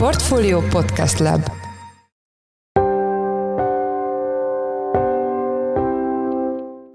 Portfolio Podcast Lab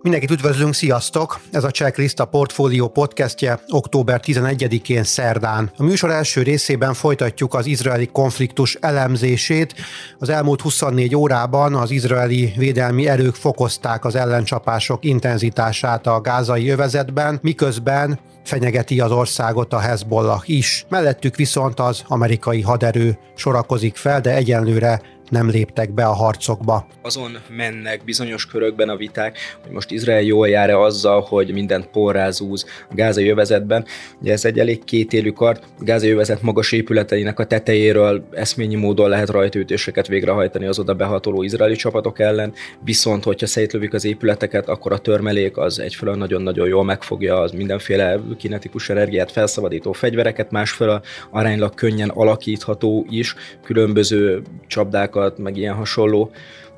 Mindenkit üdvözlünk, sziasztok! Ez a Checklist a Portfolio podcastje október 11-én szerdán. A műsor első részében folytatjuk az izraeli konfliktus elemzését. Az elmúlt 24 órában az izraeli védelmi erők fokozták az ellencsapások intenzitását a gázai övezetben, miközben fenyegeti az országot a Hezbollah is. Mellettük viszont az amerikai haderő sorakozik fel, de egyenlőre nem léptek be a harcokba. Azon mennek bizonyos körökben a viták, hogy most Izrael jól jár-e azzal, hogy mindent porrázúz a gázai övezetben. Ugye ez egy elég kétélű kart. A gázai övezet magas épületeinek a tetejéről eszményi módon lehet rajtaütéseket végrehajtani az oda behatoló izraeli csapatok ellen, viszont hogyha szétlövik az épületeket, akkor a törmelék az egyfelől nagyon-nagyon jól megfogja az mindenféle kinetikus energiát felszabadító fegyvereket, másfelől aránylag könnyen alakítható is, különböző csapdák kamerákat, meg ilyen hasonló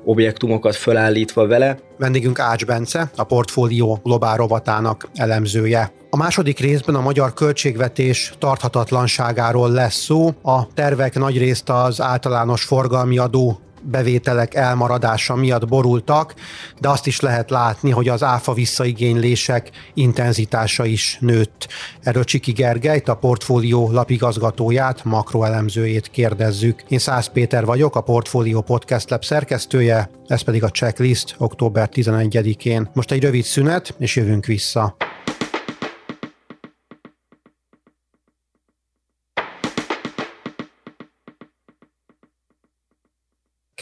objektumokat felállítva vele. Vendégünk Ács Bence, a portfólió globál rovatának elemzője. A második részben a magyar költségvetés tarthatatlanságáról lesz szó. A tervek nagyrészt az általános forgalmi adó bevételek elmaradása miatt borultak, de azt is lehet látni, hogy az áfa visszaigénylések intenzitása is nőtt. Erről Csiki Gergelyt, a portfólió lapigazgatóját, makroelemzőjét kérdezzük. Én Szász Péter vagyok, a Portfólió Podcast Lab szerkesztője, ez pedig a checklist október 11-én. Most egy rövid szünet, és jövünk vissza.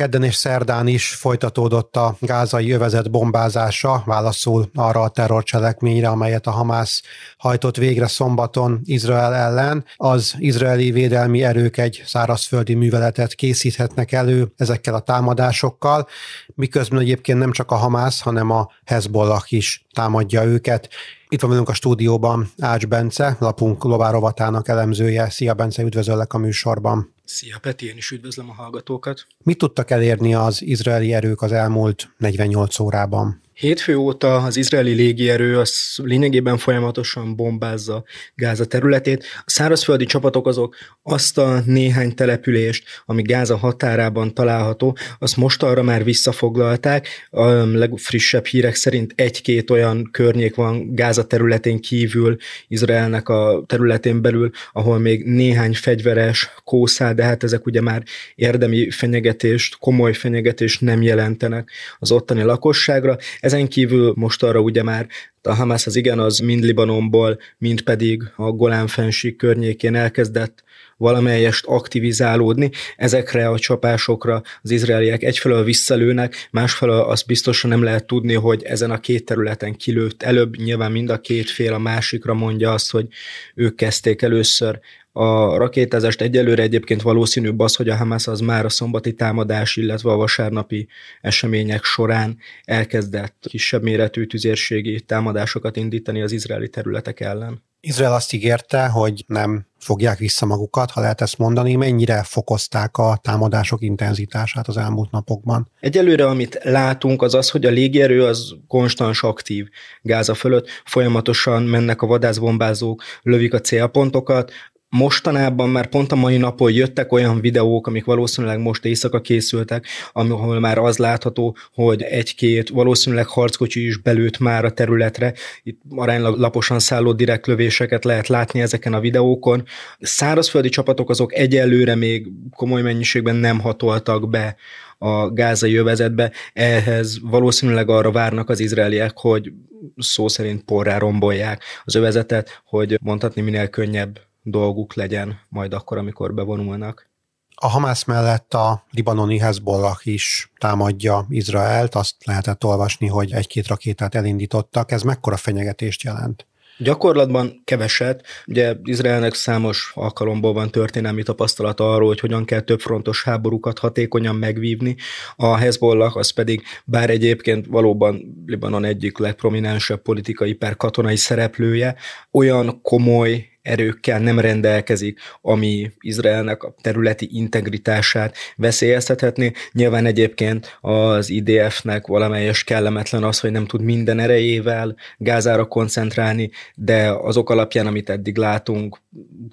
Kedden és szerdán is folytatódott a gázai övezet bombázása, válaszul arra a terrorcselekményre, amelyet a Hamász hajtott végre szombaton Izrael ellen. Az izraeli védelmi erők egy szárazföldi műveletet készíthetnek elő ezekkel a támadásokkal, miközben egyébként nem csak a Hamász, hanem a Hezbollah is támadja őket. Itt van velünk a stúdióban Ács Bence, lapunk globárovatának elemzője. Szia Bence, üdvözöllek a műsorban. Szia Peti, én is üdvözlöm a hallgatókat. Mit tudtak elérni az izraeli erők az elmúlt 48 órában? Hétfő óta az izraeli légierő az lényegében folyamatosan bombázza Gáza területét. A szárazföldi csapatok azok azt a néhány települést, ami Gáza határában található, azt most arra már visszafoglalták. A legfrissebb hírek szerint egy-két olyan környék van Gáza területén kívül, Izraelnek a területén belül, ahol még néhány fegyveres kószál, de hát ezek ugye már érdemi fenyegetést, komoly fenyegetést nem jelentenek az ottani lakosságra ezen kívül most arra ugye már a Hamas az igen, az mind Libanonból, mind pedig a Golán fenség környékén elkezdett valamelyest aktivizálódni. Ezekre a csapásokra az izraeliek egyfelől visszalőnek, másfelől azt biztosan nem lehet tudni, hogy ezen a két területen kilőtt előbb. Nyilván mind a két fél a másikra mondja azt, hogy ők kezdték először a rakétázást egyelőre egyébként valószínűbb az, hogy a Hamas az már a szombati támadás, illetve a vasárnapi események során elkezdett kisebb méretű tüzérségi támadásokat indítani az izraeli területek ellen. Izrael azt ígérte, hogy nem fogják vissza magukat, ha lehet ezt mondani, mennyire fokozták a támadások intenzitását az elmúlt napokban? Egyelőre, amit látunk, az az, hogy a légierő az konstans aktív Gáza fölött, folyamatosan mennek a vadászbombázók, lövik a célpontokat, mostanában már pont a mai napon jöttek olyan videók, amik valószínűleg most éjszaka készültek, ahol már az látható, hogy egy-két valószínűleg harckocsi is belőtt már a területre. Itt aránylag laposan szálló direktlövéseket lehet látni ezeken a videókon. Szárazföldi csapatok azok egyelőre még komoly mennyiségben nem hatoltak be a gázai övezetbe, ehhez valószínűleg arra várnak az izraeliek, hogy szó szerint porrá rombolják az övezetet, hogy mondhatni minél könnyebb dolguk legyen majd akkor, amikor bevonulnak. A Hamász mellett a libanoni Hezbollah is támadja Izraelt, azt lehetett olvasni, hogy egy-két rakétát elindítottak. Ez mekkora fenyegetést jelent? Gyakorlatban keveset. Ugye Izraelnek számos alkalomból van történelmi tapasztalata arról, hogy hogyan kell többfrontos háborúkat hatékonyan megvívni. A Hezbollah az pedig, bár egyébként valóban Libanon egyik legprominensebb politikai per katonai szereplője, olyan komoly erőkkel nem rendelkezik, ami Izraelnek a területi integritását veszélyeztethetné. Nyilván egyébként az IDF-nek valamelyes kellemetlen az, hogy nem tud minden erejével Gázára koncentrálni, de azok alapján, amit eddig látunk,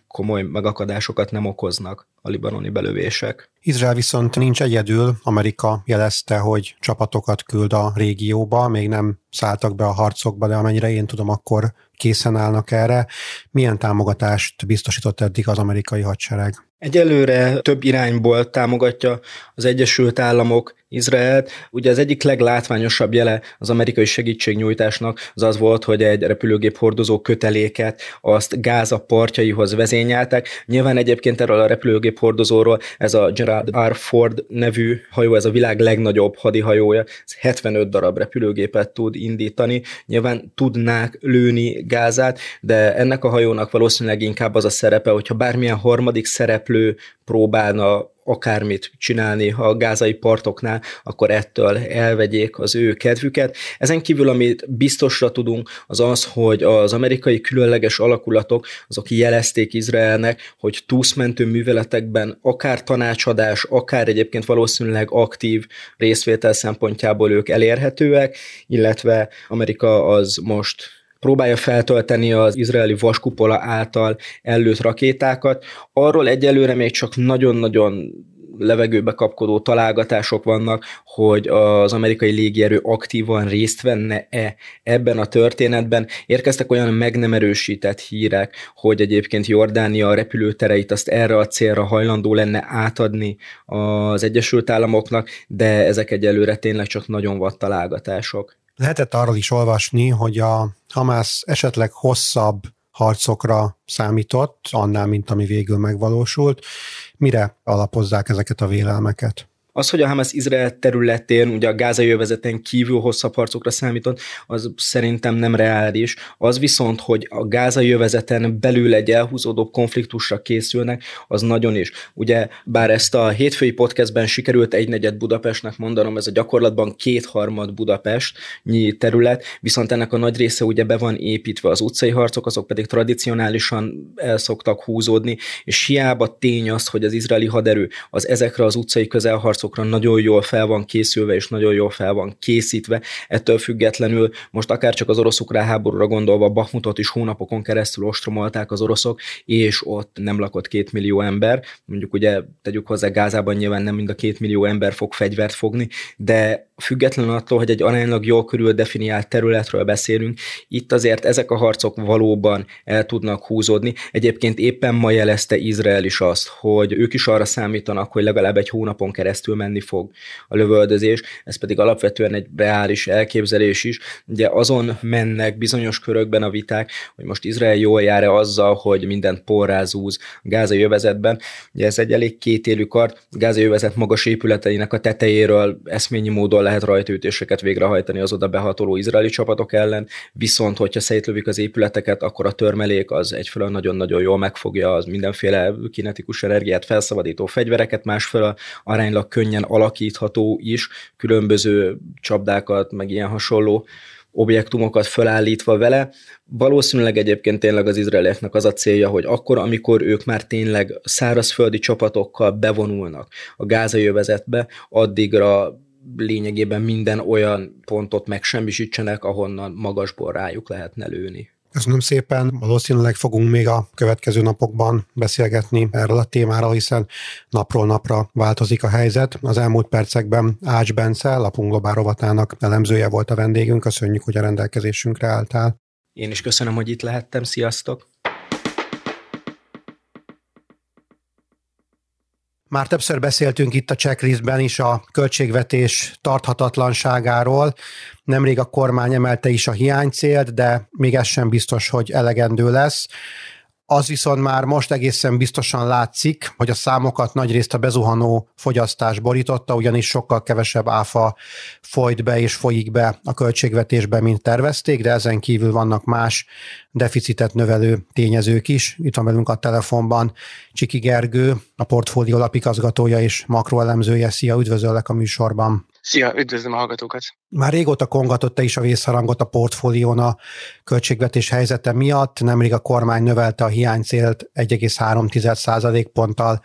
komoly megakadásokat nem okoznak a libanoni belövések. Izrael viszont nincs egyedül. Amerika jelezte, hogy csapatokat küld a régióba, még nem szálltak be a harcokba, de amennyire én tudom, akkor készen állnak erre. Milyen támogatást biztosított eddig az amerikai hadsereg? Egyelőre több irányból támogatja az Egyesült Államok Izraelt. Ugye az egyik leglátványosabb jele az amerikai segítségnyújtásnak az az volt, hogy egy repülőgép hordozó köteléket azt Gáza partjaihoz vezényeltek. Nyilván egyébként erről a repülőgép hordozóról ez a Gerard R. Ford nevű hajó, ez a világ legnagyobb hadihajója, ez 75 darab repülőgépet tud indítani. Nyilván tudnák lőni Gázát, de ennek a hajónak valószínűleg inkább az a szerepe, hogyha bármilyen harmadik szereplő próbálna akármit csinálni a gázai partoknál, akkor ettől elvegyék az ő kedvüket. Ezen kívül, amit biztosra tudunk, az az, hogy az amerikai különleges alakulatok, azok jelezték Izraelnek, hogy túszmentő műveletekben akár tanácsadás, akár egyébként valószínűleg aktív részvétel szempontjából ők elérhetőek, illetve Amerika az most próbálja feltölteni az izraeli vaskupola által ellőtt rakétákat. Arról egyelőre még csak nagyon-nagyon levegőbe kapkodó találgatások vannak, hogy az amerikai légierő aktívan részt venne-e ebben a történetben. Érkeztek olyan meg nem erősített hírek, hogy egyébként Jordánia a repülőtereit azt erre a célra hajlandó lenne átadni az Egyesült Államoknak, de ezek egyelőre tényleg csak nagyon vad találgatások. Lehetett arról is olvasni, hogy a Hamász esetleg hosszabb harcokra számított, annál, mint ami végül megvalósult. Mire alapozzák ezeket a vélelmeket? Az, hogy a Hamas Izrael területén, ugye a gázai övezeten kívül hosszabb harcokra számított, az szerintem nem reális. Az viszont, hogy a gázai övezeten belül egy elhúzódó konfliktusra készülnek, az nagyon is. Ugye, bár ezt a hétfői podcastben sikerült egynegyed Budapestnek mondanom, ez a gyakorlatban kétharmad Budapestnyi terület, viszont ennek a nagy része ugye be van építve az utcai harcok, azok pedig tradicionálisan el szoktak húzódni, és hiába tény az, hogy az izraeli haderő az ezekre az utcai közelharc harcokra nagyon jól fel van készülve, és nagyon jól fel van készítve. Ettől függetlenül most akár csak az oroszok ráháborúra gondolva Bahmutot is hónapokon keresztül ostromolták az oroszok, és ott nem lakott két millió ember. Mondjuk ugye tegyük hozzá Gázában nyilván nem mind a két millió ember fog fegyvert fogni, de függetlenül attól, hogy egy aránylag jól körül definiált területről beszélünk, itt azért ezek a harcok valóban el tudnak húzódni. Egyébként éppen ma jelezte Izrael is azt, hogy ők is arra számítanak, hogy legalább egy hónapon keresztül menni fog a lövöldözés, ez pedig alapvetően egy reális elképzelés is. Ugye azon mennek bizonyos körökben a viták, hogy most Izrael jól jár-e azzal, hogy mindent porrázúz a gázai övezetben. Ugye ez egy elég kétélű kart, a gázai övezet magas épületeinek a tetejéről eszményi módon lehet rajtőtéseket végrehajtani az oda behatoló izraeli csapatok ellen, viszont hogyha szétlövik az épületeket, akkor a törmelék az egyfelől nagyon-nagyon jól megfogja az mindenféle kinetikus energiát felszabadító fegyvereket, másfelől aránylag könnyen alakítható is, különböző csapdákat, meg ilyen hasonló objektumokat felállítva vele. Valószínűleg egyébként tényleg az izraelieknek az a célja, hogy akkor, amikor ők már tényleg szárazföldi csapatokkal bevonulnak a gázai övezetbe, addigra lényegében minden olyan pontot megsemmisítsenek, ahonnan magasból rájuk lehetne lőni. Köszönöm szépen, valószínűleg fogunk még a következő napokban beszélgetni erről a témáról, hiszen napról napra változik a helyzet. Az elmúlt percekben Ács Bence, lapunk globál rovatának elemzője volt a vendégünk, köszönjük, hogy a rendelkezésünkre álltál. Én is köszönöm, hogy itt lehettem, sziasztok! Már többször beszéltünk itt a checklistben is a költségvetés tarthatatlanságáról. Nemrég a kormány emelte is a hiánycélt, de még ez sem biztos, hogy elegendő lesz. Az viszont már most egészen biztosan látszik, hogy a számokat nagyrészt a bezuhanó fogyasztás borította, ugyanis sokkal kevesebb áfa folyt be és folyik be a költségvetésbe, mint tervezték, de ezen kívül vannak más deficitet növelő tényezők is. Itt van velünk a telefonban Csiki Gergő, a portfólió lapigazgatója és makroelemzője. Szia, üdvözöllek a műsorban! Szia, üdvözlöm a hallgatókat! Már régóta kongatott is a vészharangot a portfólión a költségvetés helyzete miatt. Nemrég a kormány növelte a hiánycélt 1,3 ponttal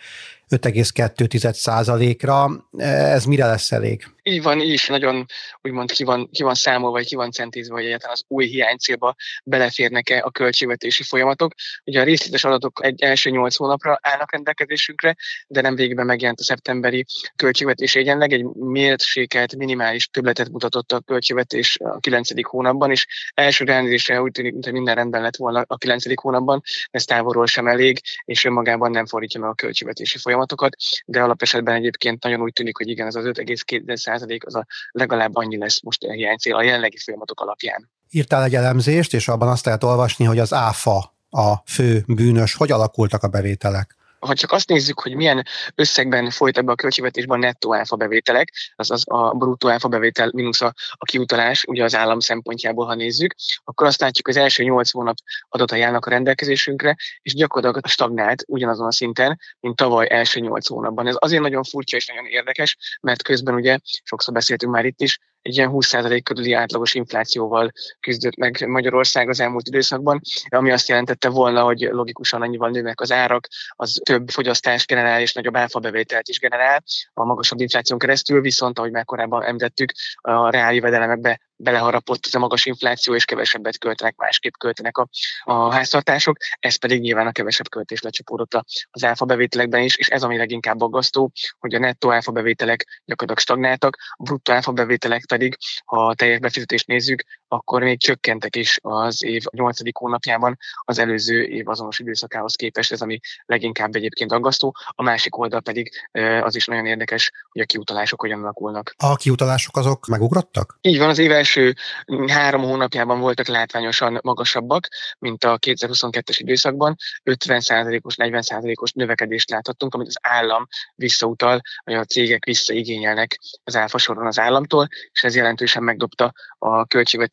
5,2%-ra. Ez mire lesz elég? Így van, így is nagyon úgymond ki van, ki van számolva, vagy ki van centízve, hogy egyáltalán az új hiánycélba beleférnek-e a költségvetési folyamatok. Ugye a részletes adatok egy első nyolc hónapra állnak rendelkezésünkre, de nem végben megjelent a szeptemberi költségvetés egyenleg, egy mérsékelt, minimális többletet mutatott a költségvetés a 9. hónapban, és első ránézésre úgy tűnik, mintha minden rendben lett volna a 9. hónapban, ez távolról sem elég, és önmagában nem fordítja meg a költségvetési folyamatokat, de alapesetben egyébként nagyon úgy tűnik, hogy igen, ez az 5,2 az a legalább annyi lesz most a hiánycél a jelenlegi folyamatok alapján. Írtál egy elemzést, és abban azt lehet olvasni, hogy az ÁFA a fő bűnös. Hogy alakultak a bevételek? Ha csak azt nézzük, hogy milyen összegben folyt ebbe a költségvetésben nettó áfa bevételek, azaz a bruttó áfa bevétel mínusz a, a kiutalás, ugye az állam szempontjából, ha nézzük, akkor azt látjuk, az első nyolc hónap adatai állnak a rendelkezésünkre, és gyakorlatilag stagnált ugyanazon a szinten, mint tavaly első nyolc hónapban. Ez azért nagyon furcsa és nagyon érdekes, mert közben ugye, sokszor beszéltünk már itt is, egy ilyen 20% körüli átlagos inflációval küzdött meg Magyarország az elmúlt időszakban, ami azt jelentette volna, hogy logikusan annyival nőnek az árak, az több fogyasztás generál és nagyobb áfabevételt is generál a magasabb infláción keresztül, viszont ahogy már korábban említettük, a reál jövedelemekbe beleharapott ez a magas infláció, és kevesebbet költenek, másképp költenek a, a háztartások, ez pedig nyilván a kevesebb költés lecsapódott az áfa bevételekben is, és ez ami leginkább aggasztó, hogy a nettó áfa bevételek gyakorlatilag stagnáltak, a bruttó áfa bevételek pedig, ha a teljes befizetést nézzük, akkor még csökkentek is az év 8. hónapjában az előző év azonos időszakához képest, ez ami leginkább egyébként aggasztó. A másik oldal pedig az is nagyon érdekes, hogy a kiutalások hogyan alakulnak. A kiutalások azok megugrottak? Így van, az év első három hónapjában voltak látványosan magasabbak, mint a 2022-es időszakban. 50%-os, 40%-os növekedést láthattunk, amit az állam visszautal, vagy a cégek visszaigényelnek az álfasoron az államtól, és ez jelentősen megdobta a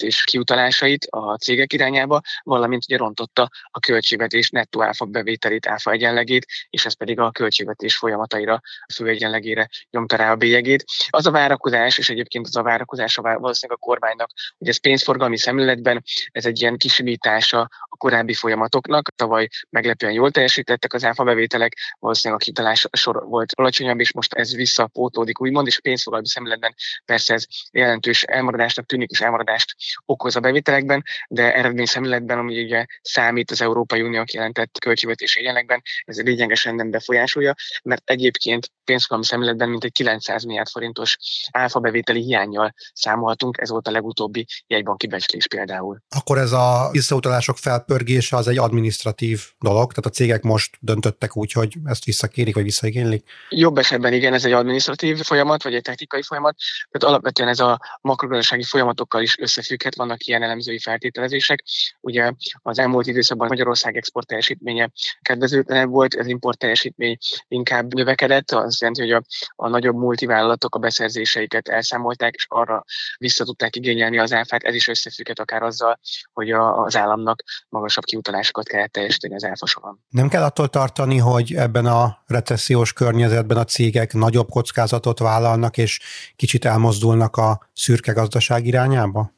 költségvetés kiutalásait a cégek irányába, valamint ugye rontotta a költségvetés nettó áfa bevételét, áfa egyenlegét, és ez pedig a költségvetés folyamataira, a fő egyenlegére nyomta rá a bélyegét. Az a várakozás, és egyébként az a várakozás a valószínűleg a kormánynak, hogy ez pénzforgalmi szemléletben, ez egy ilyen kisimítása a korábbi folyamatoknak. Tavaly meglepően jól teljesítettek az áfa bevételek, valószínűleg a kitalás sor volt alacsonyabb, és most ez visszapótódik, úgymond, és a pénzforgalmi szemléletben persze ez jelentős elmaradásnak tűnik, és elmaradást okoz a bevételekben, de eredmény szemléletben, ami ugye számít az Európai Unió jelentett költségvetési egyenlegben, ez lényegesen nem befolyásolja, mert egyébként pénzforgalmi szemléletben mintegy 900 milliárd forintos áfa bevételi hiányjal számolhatunk, ez volt a legutóbbi jegybanki becslés például. Akkor ez a visszautalások felpörgése az egy administratív dolog, tehát a cégek most döntöttek úgy, hogy ezt visszakérik, vagy visszaigénylik? Jobb esetben igen, ez egy administratív folyamat, vagy egy technikai folyamat, tehát alapvetően ez a makrogazdasági folyamatokkal is összefügghet, vannak ilyen elemzői feltételezések. Ugye az elmúlt időszakban Magyarország export teljesítménye kedvezőtlenebb volt, az import teljesítmény inkább növekedett, az jelenti, hogy a, a nagyobb multivállalatok a beszerzéseiket elszámolták, és arra vissza tudták igényelni az áfát, ez is összefügghet akár azzal, hogy a, az államnak magasabb kiutalásokat kell teljesíteni az áfa soron. Nem kell attól tartani, hogy ebben a recessziós környezetben a cégek nagyobb kockázatot vállalnak, és kicsit elmozdulnak a szürke gazdaság irányába?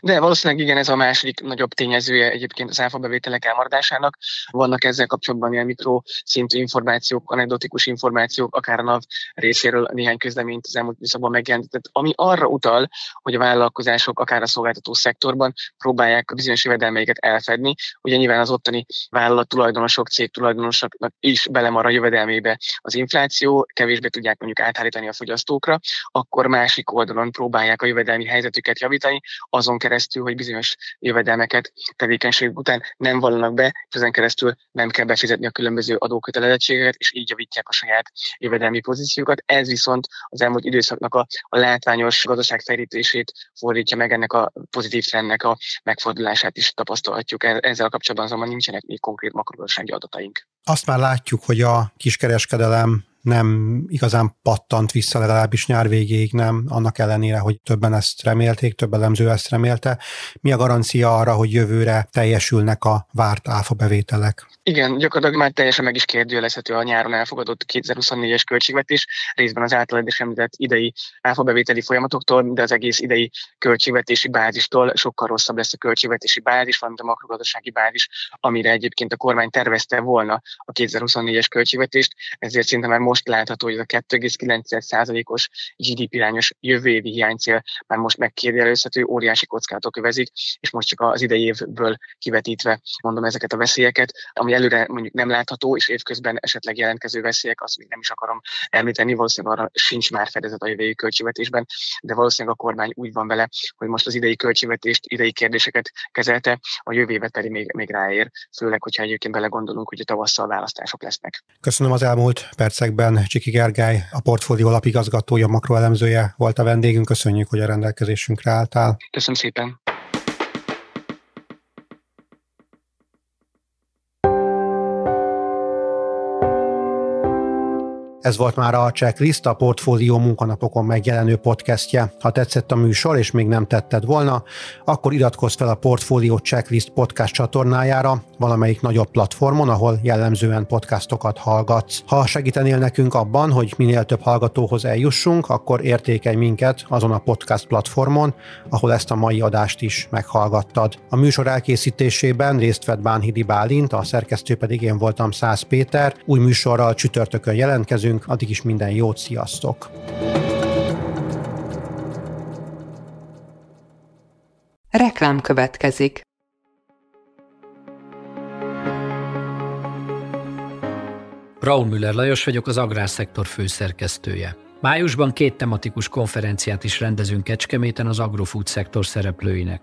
De valószínűleg igen, ez a második nagyobb tényezője egyébként az áfa bevételek elmaradásának. Vannak ezzel kapcsolatban ilyen mikroszintű információk, anekdotikus információk, akár a NAV részéről néhány közleményt az elmúlt időszakban megjelentett, ami arra utal, hogy a vállalkozások akár a szolgáltató szektorban próbálják a bizonyos jövedelmeiket elfedni. Ugye nyilván az ottani vállalat tulajdonosok, cég tulajdonosoknak is belemar a jövedelmébe az infláció, kevésbé tudják mondjuk átállítani a fogyasztókra, akkor másik oldalon próbálják a jövedelmi helyzetüket javítani, azon keresztül, hogy bizonyos jövedelmeket tevékenység után nem vallanak be, és ezen keresztül nem kell befizetni a különböző adókötelezettségeket, és így javítják a saját jövedelmi pozíciókat. Ez viszont az elmúlt időszaknak a, a látványos gazdaságfejlítését fordítja meg ennek a pozitív trendnek a megfordulását is tapasztalhatjuk. E-, ezzel kapcsolatban azonban nincsenek még konkrét makrogazdasági adataink. Azt már látjuk, hogy a kiskereskedelem nem igazán pattant vissza, legalábbis nyár végéig nem, annak ellenére, hogy többen ezt remélték, több elemző ezt remélte. Mi a garancia arra, hogy jövőre teljesülnek a várt áfa bevételek? Igen, gyakorlatilag már teljesen meg is kérdőjelezhető a nyáron elfogadott 2024-es költségvetés, részben az általad is említett idei áfabevételi folyamatoktól, de az egész idei költségvetési bázistól sokkal rosszabb lesz a költségvetési bázis, valamint a makrogazdasági bázis, amire egyébként a kormány tervezte volna a 2024-es költségvetést, ezért szinte már most látható, hogy ez a 2,9%-os GDP irányos jövő évi hiánycél már most megkérdőjelezhető, óriási kockázatok övezik, és most csak az idei évből kivetítve mondom ezeket a veszélyeket, ami előre mondjuk nem látható, és évközben esetleg jelentkező veszélyek, azt még nem is akarom említeni, valószínűleg arra sincs már fedezet a jövői költségvetésben, de valószínűleg a kormány úgy van vele, hogy most az idei költségvetést, idei kérdéseket kezelte, a jövő évet pedig még, még ráér, főleg, hogyha egyébként belegondolunk, hogy a tavasszal választások lesznek. Köszönöm az elmúlt percekben. Csiki Gergály, a portfólió alapigazgatója, makroelemzője volt a vendégünk. Köszönjük, hogy a rendelkezésünkre álltál. Köszönöm szépen. Ez volt már a Checklist, a Portfólió munkanapokon megjelenő podcastje. Ha tetszett a műsor, és még nem tetted volna, akkor iratkozz fel a Portfólió Checklist podcast csatornájára, valamelyik nagyobb platformon, ahol jellemzően podcastokat hallgatsz. Ha segítenél nekünk abban, hogy minél több hallgatóhoz eljussunk, akkor értékelj minket azon a podcast platformon, ahol ezt a mai adást is meghallgattad. A műsor elkészítésében részt vett Bánhidi Bálint, a szerkesztő pedig én voltam Száz Péter. Új műsorral csütörtökön jelentkezünk, addig is minden jót, sziasztok! Reklám következik. Raúl Müller Lajos vagyok, az Agrárszektor főszerkesztője. Májusban két tematikus konferenciát is rendezünk Kecskeméten az agrofood szektor szereplőinek.